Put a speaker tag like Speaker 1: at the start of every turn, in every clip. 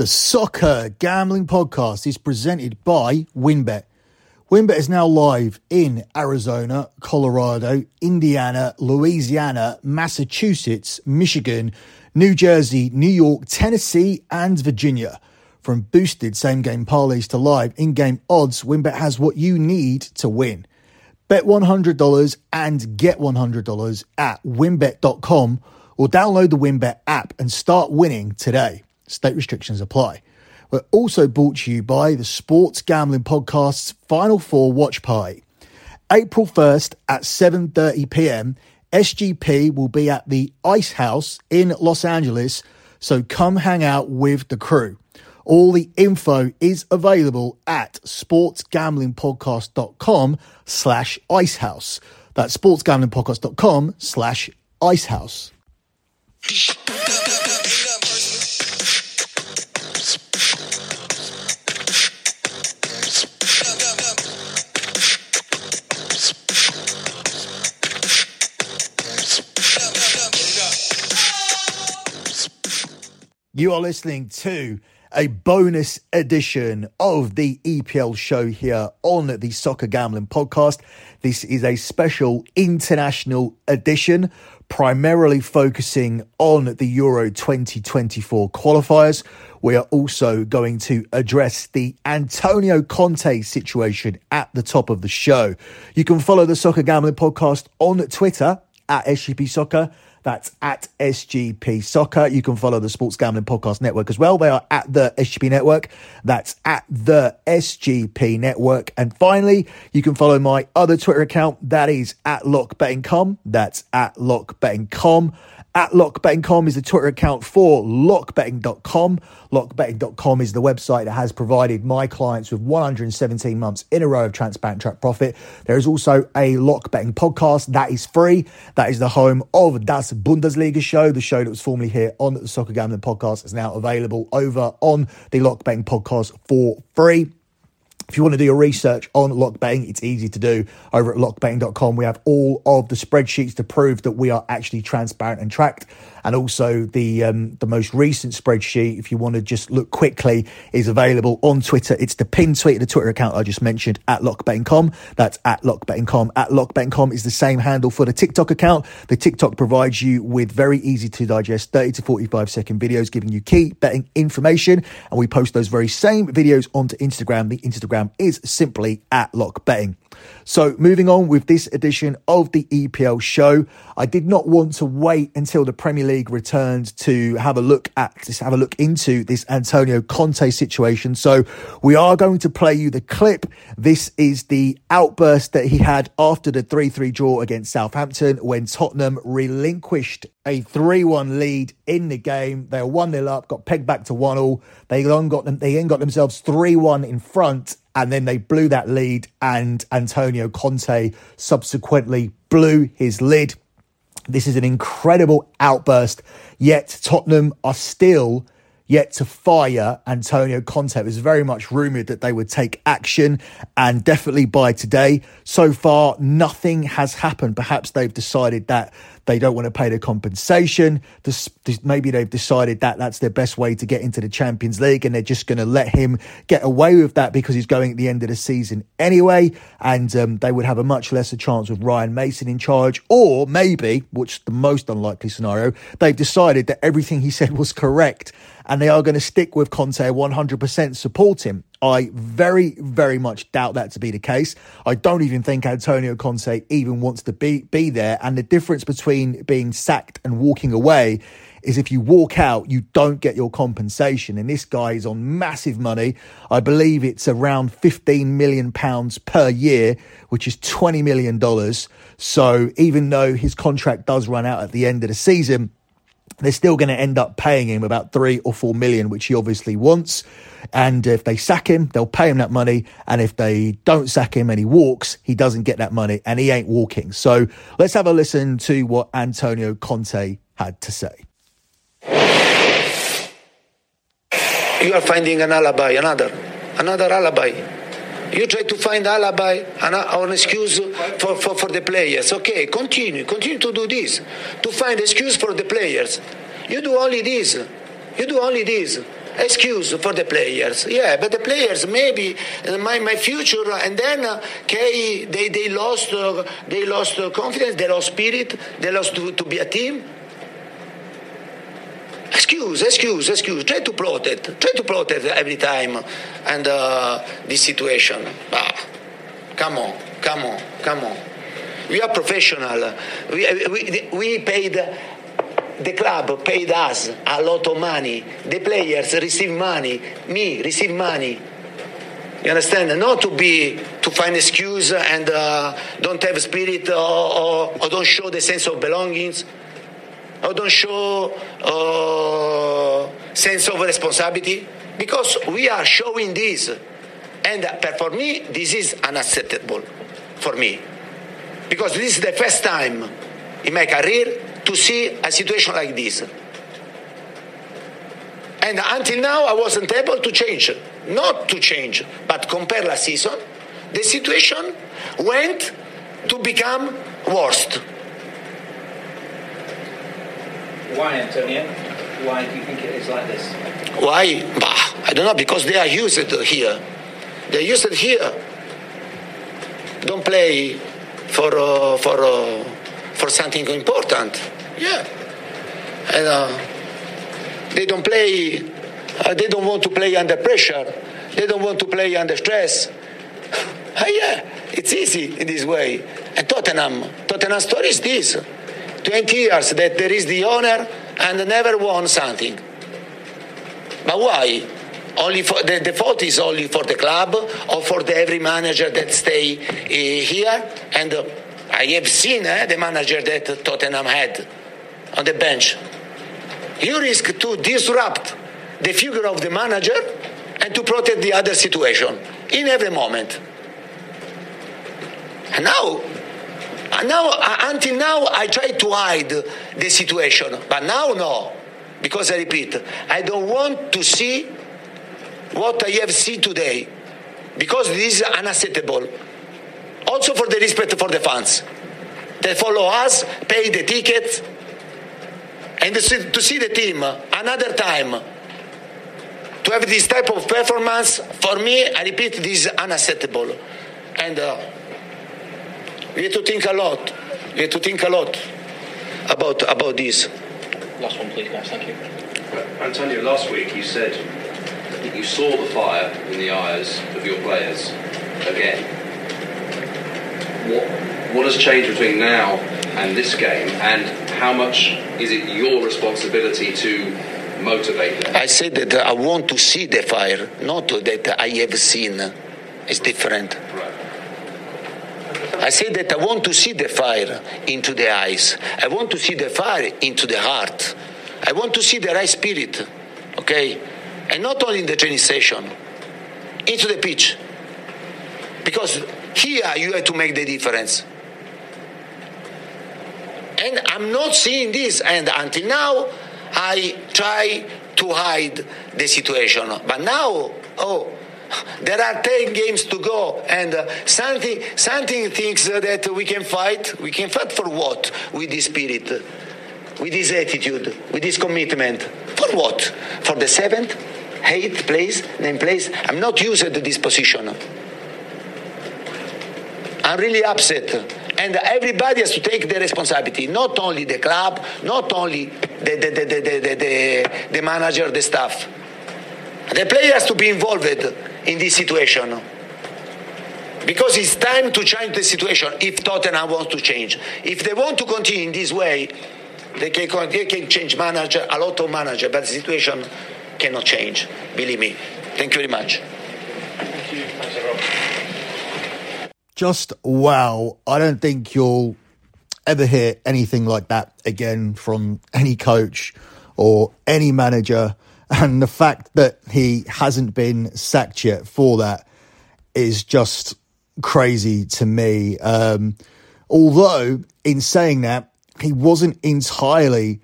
Speaker 1: The Soccer Gambling Podcast is presented by WynnBET. WynnBET is now live in Arizona, Colorado, Indiana, Louisiana, Massachusetts, Michigan, New Jersey, New York, Tennessee, and Virginia. From boosted same game parlays to live in game odds, WynnBET has what you need to win. Bet $100 and get $100 at wynnbet.com or download the WynnBET app and start winning today. State restrictions apply. We're also brought to you by the Sports Gambling Podcast's Final Four Watch Party. April 1st at 7:30 p.m. SGP will be at the Ice House in Los Angeles, so come hang out with the crew. All the info is available at sportsgamblingpodcast.com slash icehouse. That's sportsgamblingpodcast.com slash icehouse. You are listening to a bonus edition of the EPL show here on the Soccer Gambling Podcast. This is a special international edition, primarily focusing on the Euro 2024 qualifiers. We are also going to address the Antonio Conte situation at the top of the show. You can follow the Soccer Gambling Podcast on Twitter at SGP Soccer that's at SGP Soccer. You can follow the Sports Gambling Podcast Network as well. They are at the SGP Network. That's at the SGP Network. And finally, you can follow my other Twitter account. That is at LockBettingCom. That's at LockBettingCom. At LockBetting.com is the Twitter account for LockBetting.com. LockBetting.com is the website that has provided my clients with 117 months in a row of transparent track profit. There is also a LockBetting podcast that is free. That is the home of Das Bundesliga show. The show that was formerly here on the Soccer Gambling podcast is now available over on the LockBetting podcast for free. If you want to do your research on lockbetting, it's easy to do over at lockbetting.com. We have all of the spreadsheets to prove that we are actually transparent and tracked and also the um, the most recent spreadsheet, if you want to just look quickly, is available on Twitter. It's the pinned tweet of the Twitter account I just mentioned at lockbetting.com. That's at lockbetting.com. At lockbetting.com is the same handle for the TikTok account. The TikTok provides you with very easy to digest 30 to 45 second videos giving you key betting information, and we post those very same videos onto Instagram. The Instagram is simply at lockbetting. So, moving on with this edition of the EPL show, I did not want to wait until the Premier League returned to have a look at this, have a look into this Antonio Conte situation. So, we are going to play you the clip. This is the outburst that he had after the 3 3 draw against Southampton when Tottenham relinquished a 3 1 lead in the game. They were 1 0 up, got pegged back to 1 0. They then got them, they then got themselves 3 1 in front and then they blew that lead, and Antonio Conte subsequently blew his lid. This is an incredible outburst, yet Tottenham are still yet to fire Antonio Conte. It was very much rumoured that they would take action, and definitely by today. So far, nothing has happened. Perhaps they've decided that they don't want to pay the compensation. Maybe they've decided that that's their best way to get into the Champions League, and they're just going to let him get away with that because he's going at the end of the season anyway. And um, they would have a much lesser chance with Ryan Mason in charge, or maybe, which is the most unlikely scenario, they've decided that everything he said was correct and they are going to stick with Conte 100% support him. I very, very much doubt that to be the case. I don't even think Antonio Conte even wants to be, be there. And the difference between being sacked and walking away is if you walk out, you don't get your compensation. And this guy is on massive money. I believe it's around 15 million pounds per year, which is 20 million dollars. So even though his contract does run out at the end of the season, they're still going to end up paying him about three or four million, which he obviously wants. And if they sack him, they'll pay him that money. And if they don't sack him and he walks, he doesn't get that money and he ain't walking. So let's have a listen to what Antonio Conte had to say.
Speaker 2: You are finding an alibi, another, another alibi. You try to find alibi an, or an excuse for, for, for the players. Okay, continue, continue to do this. To find excuse for the players. You do only this. You do only this. excuse for the players. Yeah, but the players maybe uh, my, my future, and then uh, okay, they they lost uh, they lost uh, confidence, they lost spirit, they lost to, to be a team. Excuse, excuse, excuse. Try to protect, try to protect every time, and uh, this situation. Ah, come on, come on, come on. We are professional. We, we, we paid the club paid us a lot of money. The players receive money. Me receive money. You understand? Not to be to find excuse and uh, don't have spirit or, or, or, don't show the sense of belongings or don't show uh, sense of responsibility because we are showing this. And for me, this is unacceptable for me because this is the first time in my career to see a situation like this. And until now, I wasn't able to change. Not to change, but compare last season, the situation went to become worst.
Speaker 3: Why, Antonio? Why do you think it is like this?
Speaker 2: Why? Bah, I don't know, because they are used here. They're used here. Don't play for, uh, for, uh, for something important. Yeah. And uh, they don't play, uh, they don't want to play under pressure. They don't want to play under stress. uh, yeah, it's easy in this way. And Tottenham, Tottenham story is this 20 years that there is the owner and never won something. But why? Only for the, the fault is only for the club or for the, every manager that stay uh, here. And uh, I have seen uh, the manager that Tottenham had on the bench. You risk to disrupt the figure of the manager and to protect the other situation in every moment. And now, now until now, I tried to hide the situation, but now no, because I repeat, I don't want to see what I have seen today, because this is unacceptable. Also for the respect for the fans. They follow us, pay the tickets, and to see the team another time to have this type of performance for me i repeat this is unacceptable and uh, we have to think a lot we have to think a lot about about this
Speaker 3: last one please guys thank you uh,
Speaker 4: antonio last week you said that you saw the fire in the eyes of your players again what what has changed between now and this game and how much is it your responsibility to motivate them?
Speaker 2: I said that I want to see the fire, not that I have seen. It's different. I say that I want to see the fire into the eyes. I want to see the fire into the heart. I want to see the right spirit, okay? And not only in the training session, into the pitch. Because here you have to make the difference. And I'm not seeing this. And until now, I try to hide the situation. But now, oh, there are 10 games to go, and uh, something, something thinks that we can fight. We can fight for what? With this spirit, with this attitude, with this commitment. For what? For the seventh, eighth place, ninth place? I'm not used to this position. I'm really upset and everybody has to take the responsibility, not only the club, not only the, the, the, the, the, the, the manager, the staff. The players to be involved in this situation. Because it's time to change the situation if Tottenham wants to change. If they want to continue in this way, they can, they can change manager, a lot of manager, but the situation cannot change. Believe me. Thank you very much.
Speaker 1: Just wow. I don't think you'll ever hear anything like that again from any coach or any manager. And the fact that he hasn't been sacked yet for that is just crazy to me. Um, although, in saying that, he wasn't entirely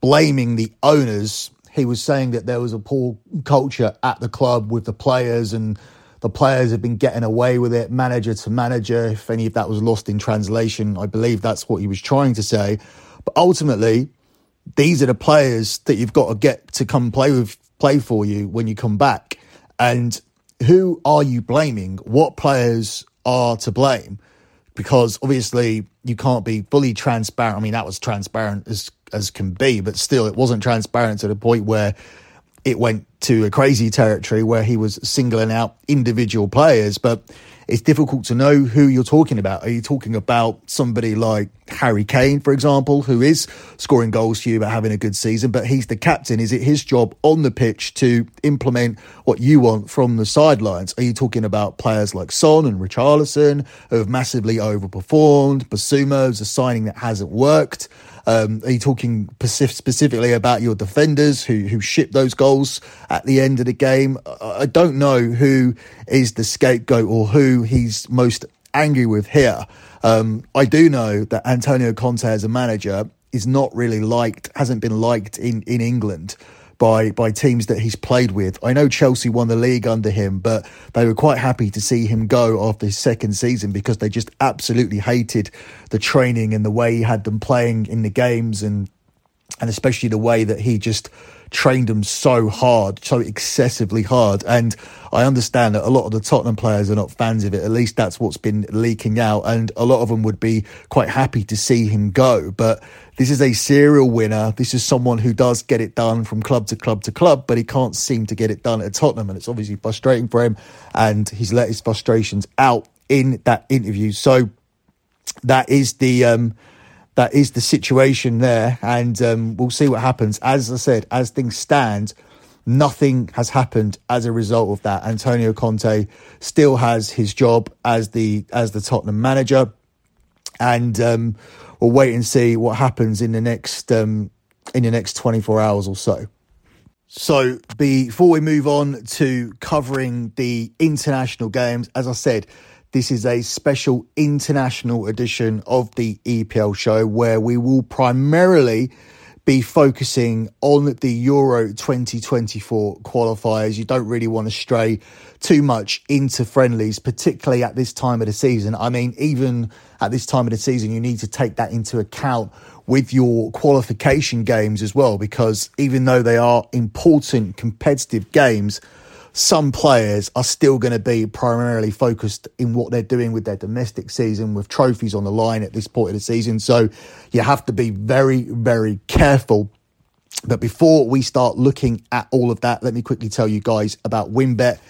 Speaker 1: blaming the owners. He was saying that there was a poor culture at the club with the players and the players have been getting away with it, manager to manager. If any of that was lost in translation, I believe that's what he was trying to say. But ultimately, these are the players that you've got to get to come play with play for you when you come back. And who are you blaming? What players are to blame? Because obviously you can't be fully transparent. I mean, that was transparent as as can be, but still, it wasn't transparent to the point where it went to a crazy territory where he was singling out individual players. But it's difficult to know who you're talking about. Are you talking about somebody like Harry Kane, for example, who is scoring goals for you but having a good season, but he's the captain? Is it his job on the pitch to implement what you want from the sidelines? Are you talking about players like Son and Richarlison who have massively overperformed? Bissouma is a signing that hasn't worked. Um, are you talking specifically about your defenders who who shipped those goals at the end of the game? I don't know who is the scapegoat or who he's most angry with here. Um, I do know that Antonio Conte as a manager is not really liked, hasn't been liked in in England by by teams that he's played with. I know Chelsea won the league under him, but they were quite happy to see him go after his second season because they just absolutely hated the training and the way he had them playing in the games and and especially the way that he just trained them so hard, so excessively hard. And I understand that a lot of the Tottenham players are not fans of it. At least that's what's been leaking out. And a lot of them would be quite happy to see him go. But this is a serial winner. This is someone who does get it done from club to club to club, but he can't seem to get it done at Tottenham. And it's obviously frustrating for him. And he's let his frustrations out in that interview. So that is the, um, that is the situation there, and um, we'll see what happens. As I said, as things stand, nothing has happened as a result of that. Antonio Conte still has his job as the as the Tottenham manager, and um, we'll wait and see what happens in the next um, in the next twenty four hours or so. So, before we move on to covering the international games, as I said, this is a special international edition of the EPL show where we will primarily be focusing on the Euro 2024 qualifiers. You don't really want to stray too much into friendlies, particularly at this time of the season. I mean, even at this time of the season, you need to take that into account with your qualification games as well, because even though they are important competitive games, some players are still going to be primarily focused in what they're doing with their domestic season with trophies on the line at this point of the season. So you have to be very, very careful. But before we start looking at all of that, let me quickly tell you guys about WynnBET.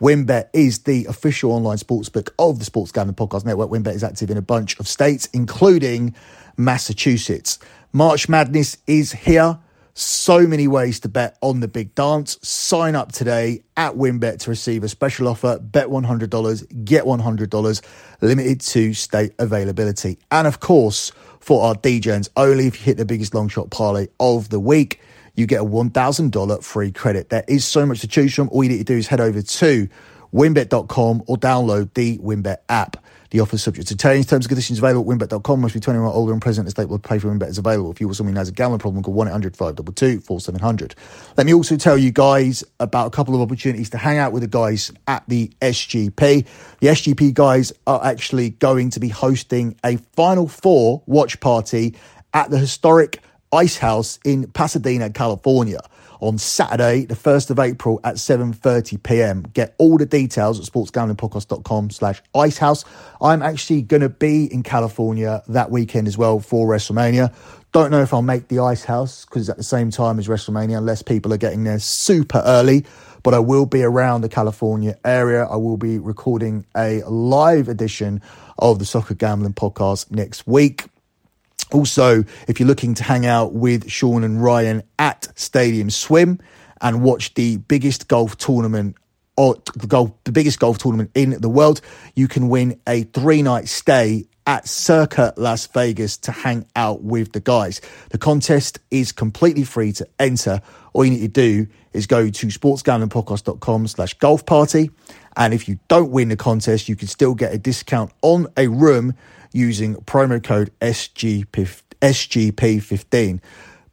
Speaker 1: WynnBET is the official online sportsbook of the Sports Gambling Podcast Network. WynnBET is active in a bunch of states, including Massachusetts. March Madness is here. So many ways to bet on the big dance. Sign up today at WynnBET to receive a special offer. Bet $100, get $100, limited to state availability. And of course, for our DJs only, if you hit the biggest long shot parlay of the week, you get a $1,000 free credit. There is so much to choose from. All you need to do is head over to wynnbet.com or download the WynnBET app. The offer subject to change. Terms and conditions available at wynnbet.com. Must be 21 or older and present in state will pay for WynnBET is available. If you or someone who has a gambling problem, call 1 800 522 4700. Let me also tell you guys about a couple of opportunities to hang out with the guys at the SGP. The SGP guys are actually going to be hosting a Final Four watch party at the historic Ice House in Pasadena, California on Saturday, the 1st of April at 7.30 p.m. Get all the details at sportsgamblingpodcast.com slash icehouse. I'm actually going to be in California that weekend as well for WrestleMania. Don't know if I'll make the Ice House because it's at the same time as WrestleMania, unless people are getting there super early. But I will be around the California area. I will be recording a live edition of the Soccer Gambling Podcast next week. Also, if you're looking to hang out with Sean and Ryan at Stadium Swim and watch the biggest golf tournament or the golf, the biggest golf tournament in the world, you can win a three night stay at Circa Las Vegas to hang out with the guys. The contest is completely free to enter. All you need to do is go to sportsgamblingpodcast.com slash golf party. And if you don't win the contest, you can still get a discount on a room using promo code SGP, SGP15.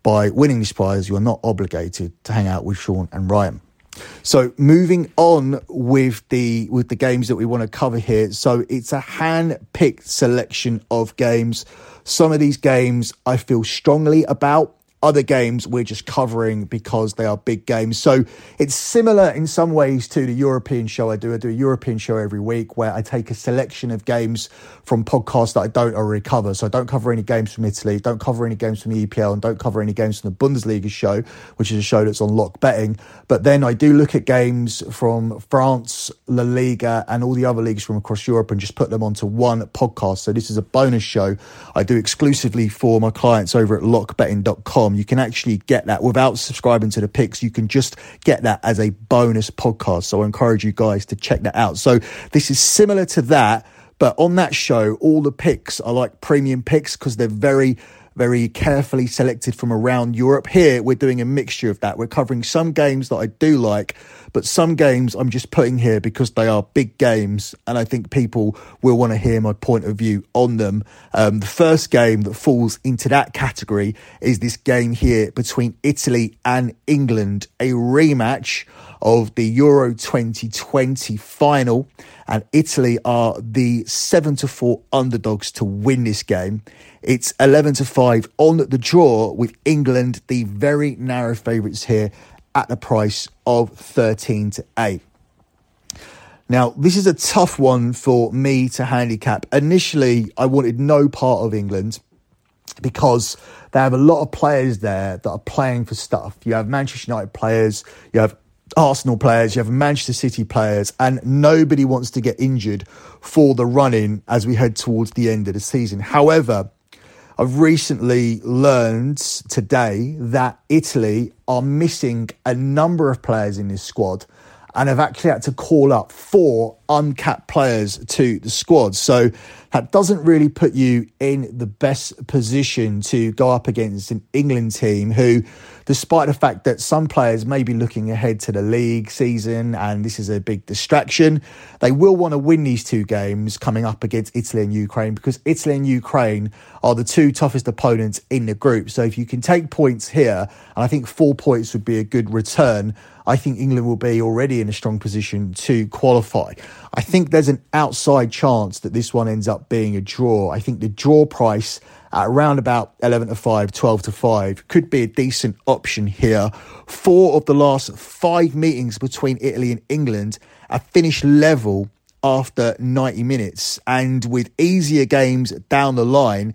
Speaker 1: By winning this prize, you are not obligated to hang out with Sean and Ryan. So moving on with the with the games that we want to cover here. So it's a hand-picked selection of games. Some of these games I feel strongly about. Other games we're just covering because they are big games. So it's similar in some ways to the European show I do. I do a European show every week where I take a selection of games from podcasts that I don't already cover. So I don't cover any games from Italy, don't cover any games from the EPL, and don't cover any games from the Bundesliga show, which is a show that's on lock betting. But then I do look at games from France, La Liga, and all the other leagues from across Europe and just put them onto one podcast. So this is a bonus show I do exclusively for my clients over at lockbetting.com you can actually get that without subscribing to the picks. You can just get that as a bonus podcast. So I encourage you guys to check that out. So this is similar to that, but on that show, all the picks are like premium picks because they're very very carefully selected from around Europe. Here, we're doing a mixture of that. We're covering some games that I do like, but some games I'm just putting here because they are big games, and I think people will want to hear my point of view on them. Um, the first game that falls into that category is this game here between Italy and England, a rematch of the Euro 2020 final, and Italy are the 7 to 4 underdogs to win this game. It's 11 to 5 on the draw with England, the very narrow favourites here at the price of 13 to 8. Now, this is a tough one for me to handicap. Initially, I wanted no part of England because they have a lot of players there that are playing for stuff. You have Manchester United players, you have Arsenal players, you have Manchester City players, and nobody wants to get injured for the run in as we head towards the end of the season. However, I've recently learned today that Italy are missing a number of players in this squad and have actually had to call up four uncapped players to the squad. So that doesn't really put you in the best position to go up against an England team who, despite the fact that some players may be looking ahead to the league season and this is a big distraction, they will want to win these two games coming up against Italy and Ukraine because Italy and Ukraine are the two toughest opponents in the group. So if you can take points here, and I think four points would be a good return, I think England will be already in a strong position to qualify. I think there's an outside chance that this one ends up being a draw. I think the draw price at around about 11 to 5, 12 to 5 could be a decent option here. Four of the last five meetings between Italy and England have finished level after 90 minutes. And with easier games down the line,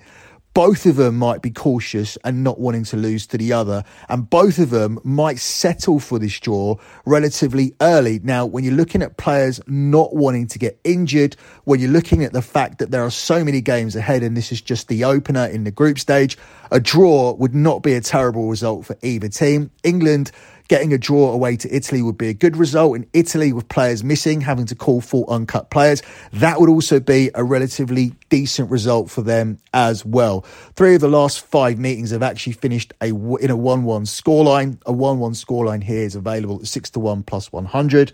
Speaker 1: both of them might be cautious and not wanting to lose to the other. And both of them might settle for this draw relatively early. Now, when you're looking at players not wanting to get injured, when you're looking at the fact that there are so many games ahead and this is just the opener in the group stage, a draw would not be a terrible result for either team. England Getting a draw away to Italy would be a good result. In Italy, with players missing, having to call for uncut players, that would also be a relatively decent result for them as well. Three of the last five meetings have actually finished a, in a 1 1 scoreline. A 1 1 scoreline here is available at 6 to 1 plus 100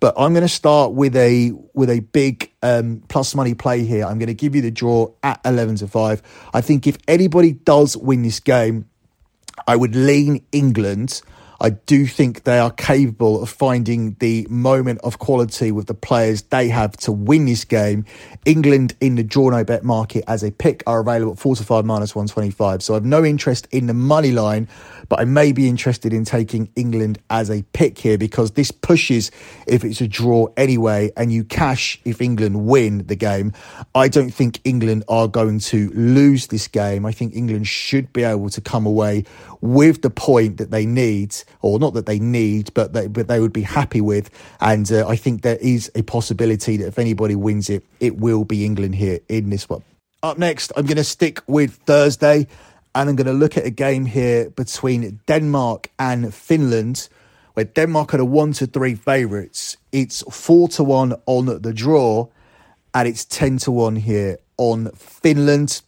Speaker 1: but I'm going to start with a with a big um, plus money play here. I'm going to give you the draw at 11 to 5. I think if anybody does win this game, I would lean England. I do think they are capable of finding the moment of quality with the players they have to win this game. England in the draw no bet market as a pick are available at 45 minus 125. So I have no interest in the money line, but I may be interested in taking England as a pick here because this pushes if it's a draw anyway and you cash if England win the game. I don't think England are going to lose this game. I think England should be able to come away with the point that they need or not that they need, but they, but they would be happy with. And uh, I think there is a possibility that if anybody wins it, it will be England here in this one. Up next, I'm going to stick with Thursday and I'm going to look at a game here between Denmark and Finland, where Denmark are the one to three favourites. It's four to one on the draw, and it's 10 to one here on Finland.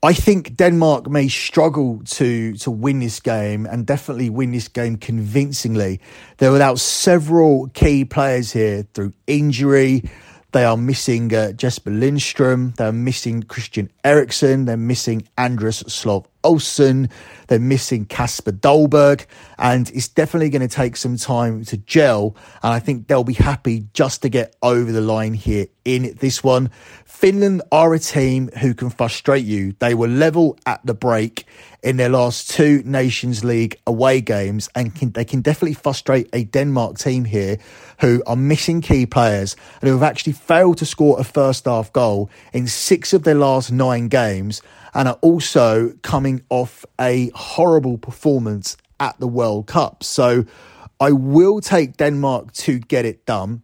Speaker 1: I think Denmark may struggle to to win this game and definitely win this game convincingly. They're without several key players here through injury. They are missing uh, Jesper Lindstrom. They're missing Christian Eriksen. They're missing Andreas Skov Olsen. They're missing Kasper Dolberg. And it's definitely going to take some time to gel. And I think they'll be happy just to get over the line here in this one. Finland are a team who can frustrate you. They were level at the break in their last two Nations League away games, and can, they can definitely frustrate a Denmark team here who are missing key players and who have actually failed to score a first half goal in six of their last nine games, and are also coming off a horrible performance at the World Cup. So I will take Denmark to get it done.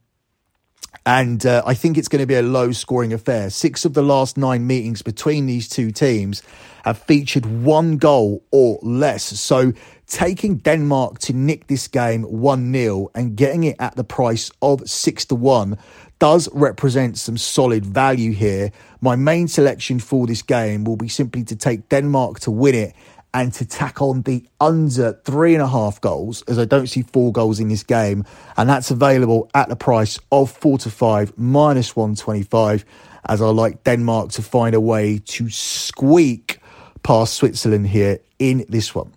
Speaker 1: And uh, I think it's going to be a low scoring affair. Six of the last nine meetings between these two teams have featured one goal or less. So taking Denmark to nick this game 1 0 and getting it at the price of 6 to 1 does represent some solid value here. My main selection for this game will be simply to take Denmark to win it and to tack on the under three and a half goals, as I don't see four goals in this game. And that's available at the price of four to five minus 125, as I like Denmark to find a way to squeak past Switzerland here in this one.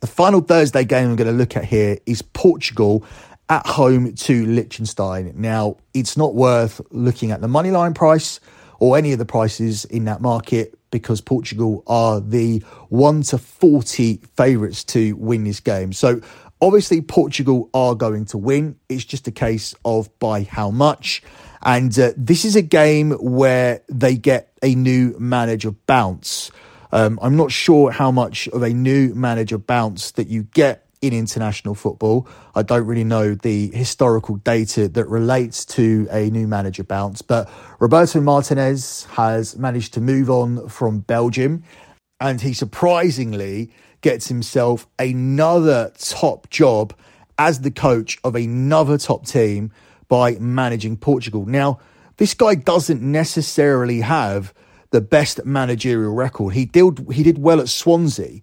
Speaker 1: The final Thursday game I'm going to look at here is Portugal at home to Liechtenstein. Now, it's not worth looking at the money line price or any of the prices in that market because Portugal are the 1 to 40 favourites to win this game. So obviously Portugal are going to win. It's just a case of by how much. And uh, this is a game where they get a new manager bounce. Um, I'm not sure how much of a new manager bounce that you get in international football. I don't really know the historical data that relates to a new manager bounce, but Roberto Martinez has managed to move on from Belgium and he surprisingly gets himself another top job as the coach of another top team by managing Portugal. Now, this guy doesn't necessarily have the best managerial record. He did he did well at Swansea,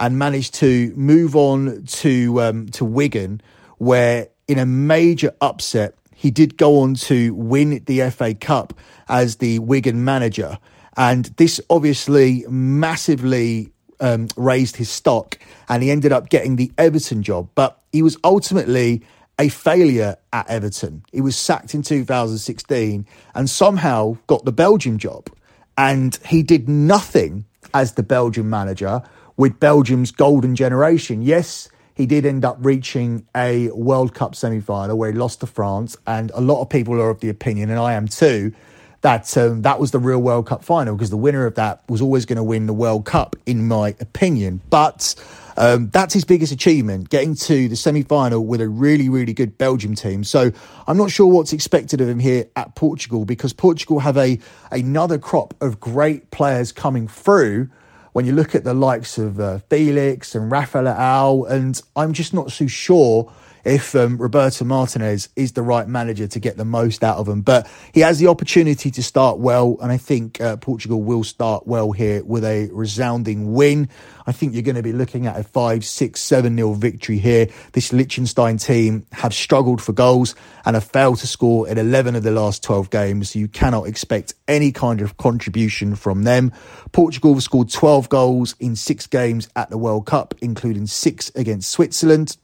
Speaker 1: and managed to move on to um, to Wigan, where in a major upset he did go on to win the FA Cup as the Wigan manager, and this obviously massively um, raised his stock, and he ended up getting the Everton job. But he was ultimately a failure at Everton. He was sacked in 2016 and somehow got the Belgium job. And he did nothing as the Belgian manager with Belgium's golden generation. Yes, he did end up reaching a World Cup semi final where he lost to France. And a lot of people are of the opinion, and I am too, that um, that was the real World Cup final because the winner of that was always going to win the World Cup, in my opinion. But um, that's his biggest achievement, getting to the semi final with a really, really good Belgium team. So I'm not sure what's expected of him here at Portugal because Portugal have a another crop of great players coming through when you look at the likes of uh, Felix and Rafael, and I'm just not so sure if um, Roberto Martinez is the right manager to get the most out of them. But he has the opportunity to start well, and I think uh, Portugal will start well here with a resounding win. I think you're going to be looking at a 5, 6, 7 nil victory here. This Liechtenstein team have struggled for goals and have failed to score in 11 of the last 12 games. You cannot expect any kind of contribution from them. Portugal have scored 12 goals in six games at the World Cup, including six against Switzerland.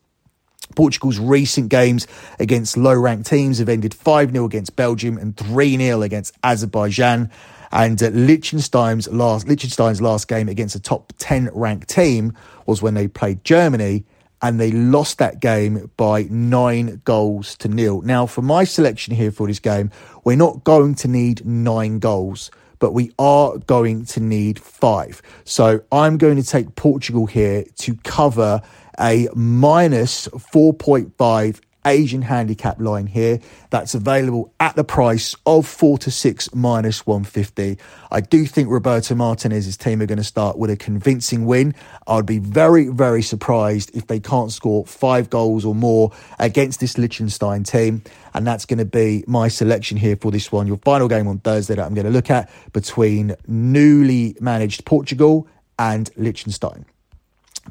Speaker 1: Portugal's recent games against low ranked teams have ended 5 0 against Belgium and 3 0 against Azerbaijan. And uh, Liechtenstein's last Liechtenstein's last game against a top 10 ranked team was when they played Germany and they lost that game by nine goals to nil. Now, for my selection here for this game, we're not going to need nine goals, but we are going to need five. So I'm going to take Portugal here to cover a minus 4.5 Asian handicap line here that's available at the price of 4 to 6 minus 150. I do think Roberto Martinez's team are going to start with a convincing win. I'd be very, very surprised if they can't score five goals or more against this Liechtenstein team. And that's going to be my selection here for this one. Your final game on Thursday that I'm going to look at between newly managed Portugal and Liechtenstein.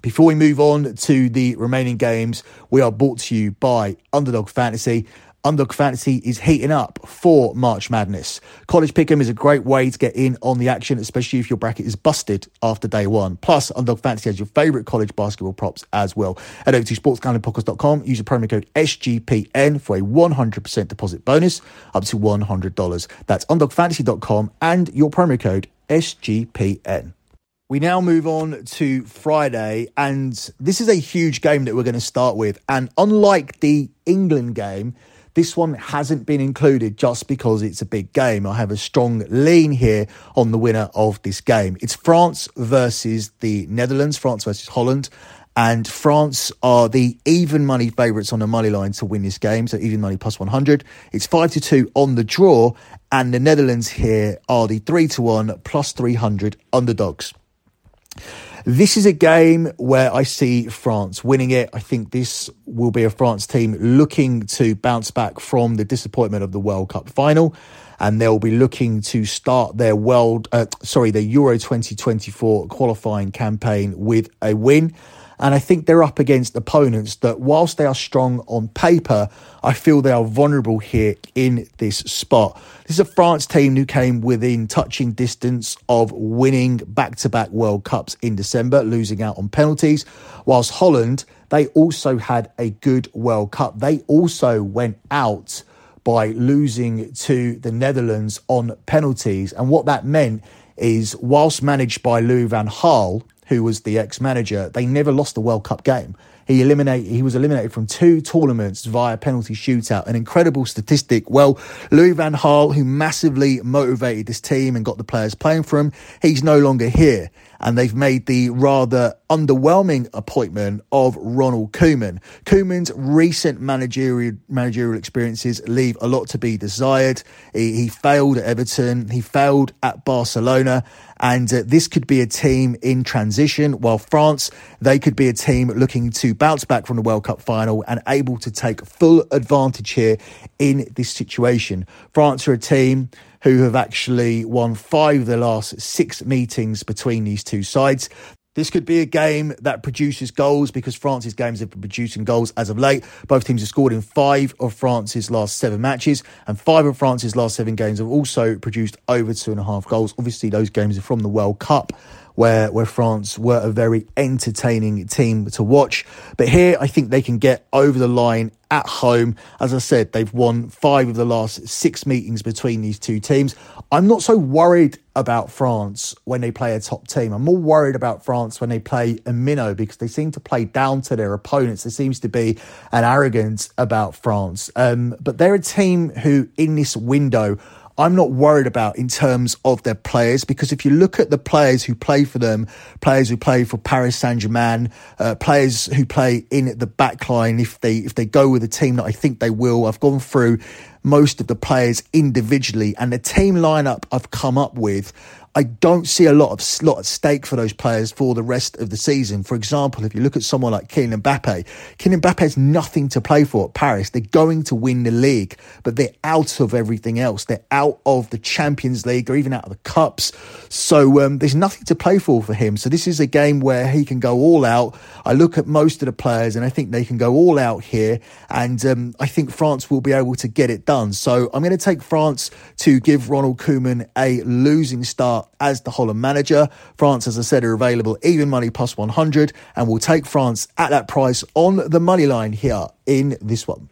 Speaker 1: Before we move on to the remaining games, we are brought to you by Underdog Fantasy. Underdog Fantasy is heating up for March Madness. College Pick'em is a great way to get in on the action, especially if your bracket is busted after day one. Plus, Underdog Fantasy has your favourite college basketball props as well. Head over to sportsgamblingpodcast.com, use the promo code SGPN for a 100% deposit bonus up to $100. That's underdogfantasy.com and your promo code SGPN. We now move on to Friday, and this is a huge game that we're going to start with. And unlike the England game, this one hasn't been included just because it's a big game. I have a strong lean here on the winner of this game. It's France versus the Netherlands, France versus Holland. And France are the even money favourites on the money line to win this game. So even money plus 100. It's 5 to 2 on the draw. And the Netherlands here are the 3 to 1 plus 300 underdogs. This is a game where I see France winning it. I think this will be a France team looking to bounce back from the disappointment of the World Cup final. And they'll be looking to start their world, uh, sorry, their Euro 2024 qualifying campaign with a win. And I think they're up against opponents that, whilst they are strong on paper, I feel they are vulnerable here in this spot. This is a France team who came within touching distance of winning back to back World Cups in December, losing out on penalties. Whilst Holland, they also had a good World Cup. They also went out by losing to the Netherlands on penalties. And what that meant is, whilst managed by Louis van Gaal, who was the ex-manager, they never lost a World Cup game. He eliminated. He was eliminated from two tournaments via penalty shootout. An incredible statistic. Well, Louis van Gaal, who massively motivated this team and got the players playing for him, he's no longer here and they've made the rather underwhelming appointment of Ronald Koeman. Koeman's recent managerial managerial experiences leave a lot to be desired. He, he failed at Everton, he failed at Barcelona, and uh, this could be a team in transition. While France, they could be a team looking to bounce back from the World Cup final and able to take full advantage here in this situation. France are a team who have actually won five of the last six meetings between these two sides. This could be a game that produces goals because France's games have been producing goals as of late. Both teams have scored in five of France's last seven matches, and five of France's last seven games have also produced over two and a half goals. Obviously, those games are from the World Cup where where France were a very entertaining team to watch. But here, I think they can get over the line at home. As I said, they've won five of the last six meetings between these two teams. I'm not so worried about France when they play a top team. I'm more worried about France when they play a minnow because they seem to play down to their opponents. There seems to be an arrogance about France. Um, but they're a team who, in this window, I'm not worried about in terms of their players because if you look at the players who play for them, players who play for Paris Saint Germain, uh, players who play in the back line, if they if they go with a team that I think they will, I've gone through most of the players individually and the team lineup I've come up with. I don't see a lot of lot at stake for those players for the rest of the season. For example, if you look at someone like Kylian Mbappe, Kylian Mbappe has nothing to play for at Paris. They're going to win the league, but they're out of everything else. They're out of the Champions League or even out of the cups. So um, there's nothing to play for for him. So this is a game where he can go all out. I look at most of the players and I think they can go all out here, and um, I think France will be able to get it done. So I'm going to take France to give Ronald Koeman a losing start as the Holland manager. France, as I said, are available even money plus 100 and we'll take France at that price on the money line here in this one.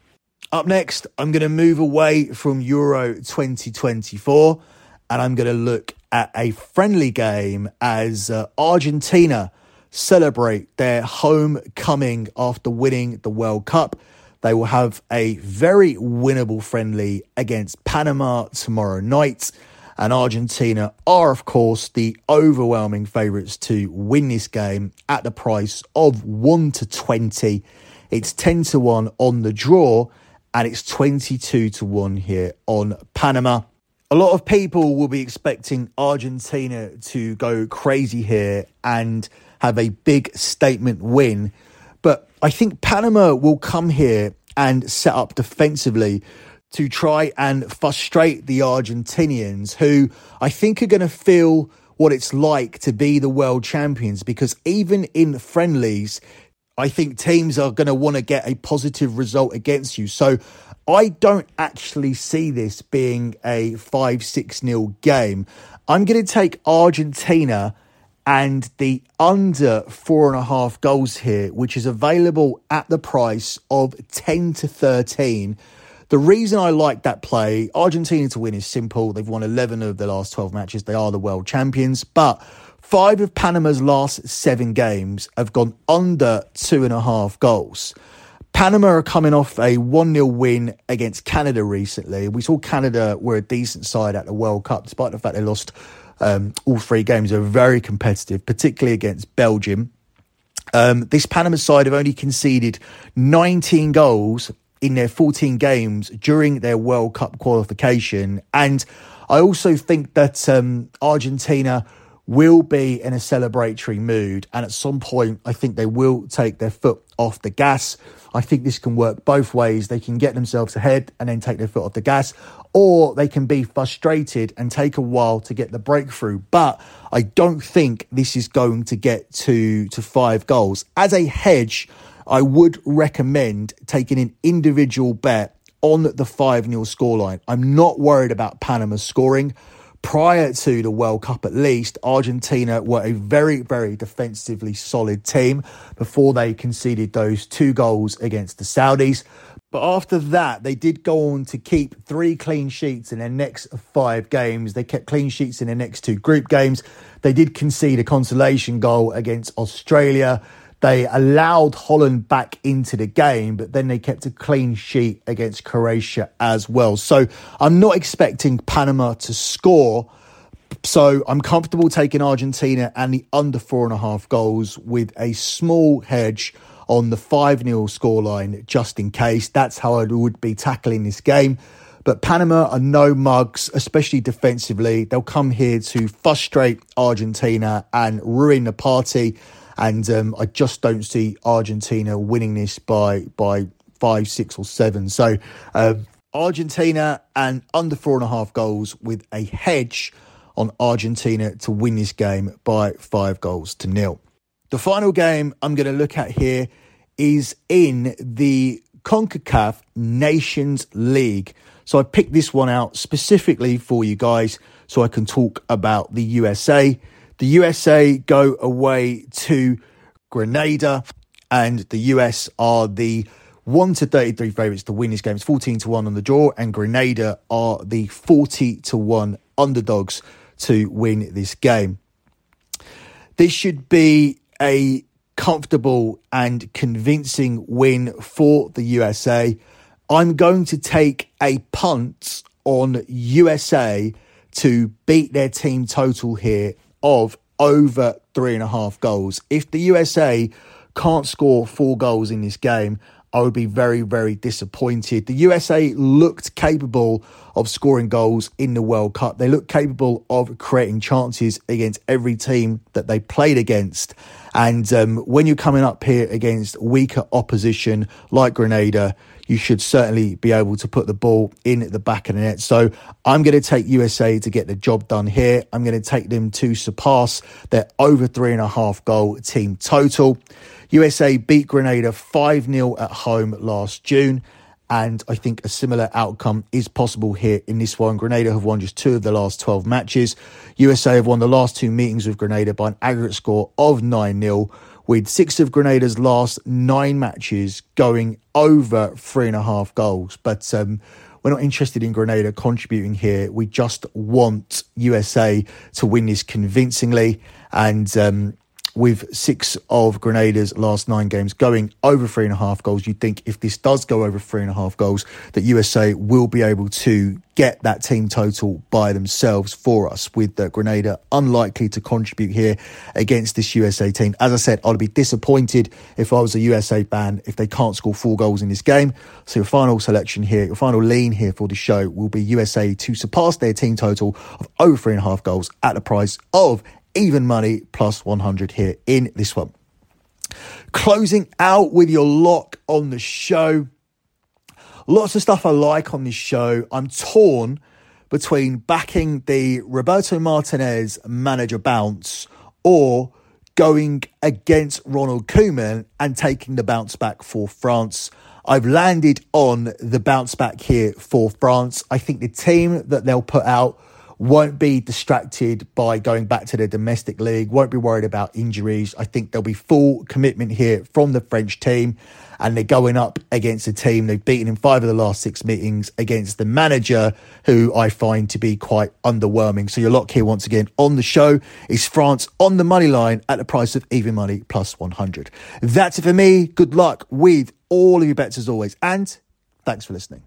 Speaker 1: Up next, I'm going to move away from Euro 2024 and I'm going to look at a friendly game as uh, Argentina celebrate their homecoming after winning the World Cup. They will have a very winnable friendly against Panama tomorrow night and Argentina are, of course, the overwhelming favourites to win this game at the price of 1 to 20. It's 10 to 1 on the draw, and it's 22 to 1 here on Panama. A lot of people will be expecting Argentina to go crazy here and have a big statement win. I think Panama will come here and set up defensively to try and frustrate the Argentinians, who I think are going to feel what it's like to be the world champions because even in friendlies, I think teams are going to want to get a positive result against you. So I don't actually see this being a 5 6 nil game. I'm going to take Argentina and the under four and a half goals here, which is available at the price of 10 to 13 the reason I like that play, Argentina to win is simple. They've won 11 of the last 12 matches. They are the world champions. But Five of Panama's last seven games have gone under two and a half goals. Panama are coming off a 1 0 win against Canada recently. We saw Canada were a decent side at the World Cup, despite the fact they lost um, all three games. are very competitive, particularly against Belgium. Um, this Panama side have only conceded 19 goals in their 14 games during their World Cup qualification. And I also think that um, Argentina will be in a celebratory mood. And at some point, I think they will take their foot off the gas. I think this can work both ways. They can get themselves ahead and then take their foot off the gas, or they can be frustrated and take a while to get the breakthrough. But I don't think this is going to get to, to five goals. As a hedge, I would recommend taking an individual bet on the 5 0 scoreline. I'm not worried about Panama scoring prior to the World Cup at least, Argentina were a very, very defensively solid team before they conceded those two goals against the Saudis. But after that, they did go on to keep three clean sheets in their next five games. They kept clean sheets in their next two group games. They did concede a consolation goal against Australia. They allowed Holland back into the game, but then they kept a clean sheet against Croatia as well. So I'm not expecting Panama to score. So I'm comfortable taking Argentina and the under four and a half goals with a small hedge on the 5 0 scoreline just in case. That's how I would be tackling this game. But Panama are no mugs, especially defensively. They'll come here to frustrate Argentina and ruin the party and um, I just don't see Argentina winning this by by five, six, or seven. So um, Argentina and under four and a half goals with a hedge on Argentina to win this game by five goals to nil. The final game I'm going to look at here is in the CONCACAF Nations League. So I picked this one out specifically for you guys so I can talk about the USA the USA go away to Grenada, and the US are the 1 to 33 favourites to win this game. It's 14 to 1 on the draw, and Grenada are the 40 to 1 underdogs to win this game. This should be a comfortable and convincing win for the USA. I'm going to take a punt on USA to beat their team total here of over three and a half goals. If the USA can't score four goals in this game, I would be very, very disappointed. The USA looked capable of scoring goals in the World Cup. They looked capable of creating chances against every team that they played against. And um, when you're coming up here against weaker opposition like Grenada, you should certainly be able to put the ball in the back of the net. So I'm going to take USA to get the job done here. I'm going to take them to surpass their over three and a half goal team total. USA beat Grenada 5 0 at home last June. And I think a similar outcome is possible here in this one. Grenada have won just two of the last 12 matches. USA have won the last two meetings with Grenada by an aggregate score of 9 0 with six of Grenada's last nine matches going over three and a half goals. But um, we're not interested in Grenada contributing here. We just want USA to win this convincingly. And um, with six of Grenada's last nine games going over three and a half goals, you'd think if this does go over three and a half goals, that USA will be able to get that team total by themselves for us, with uh, Grenada unlikely to contribute here against this USA team. As I said, I'd be disappointed if I was a USA fan if they can't score four goals in this game. So your final selection here, your final lean here for the show will be USA to surpass their team total of over three and a half goals at the price of even money plus 100 here in this one. Closing out with your lock on the show. Lots of stuff I like on this show. I'm torn between backing the Roberto Martinez manager bounce or going against Ronald Koeman and taking the bounce back for France. I've landed on the bounce back here for France. I think the team that they'll put out won't be distracted by going back to the domestic league, won't be worried about injuries. I think there'll be full commitment here from the French team, and they're going up against a team they've beaten in five of the last six meetings against the manager, who I find to be quite underwhelming. So your lock here once again on the show is France on the money line at the price of even money plus 100. That's it for me. Good luck with all of your bets as always, and thanks for listening.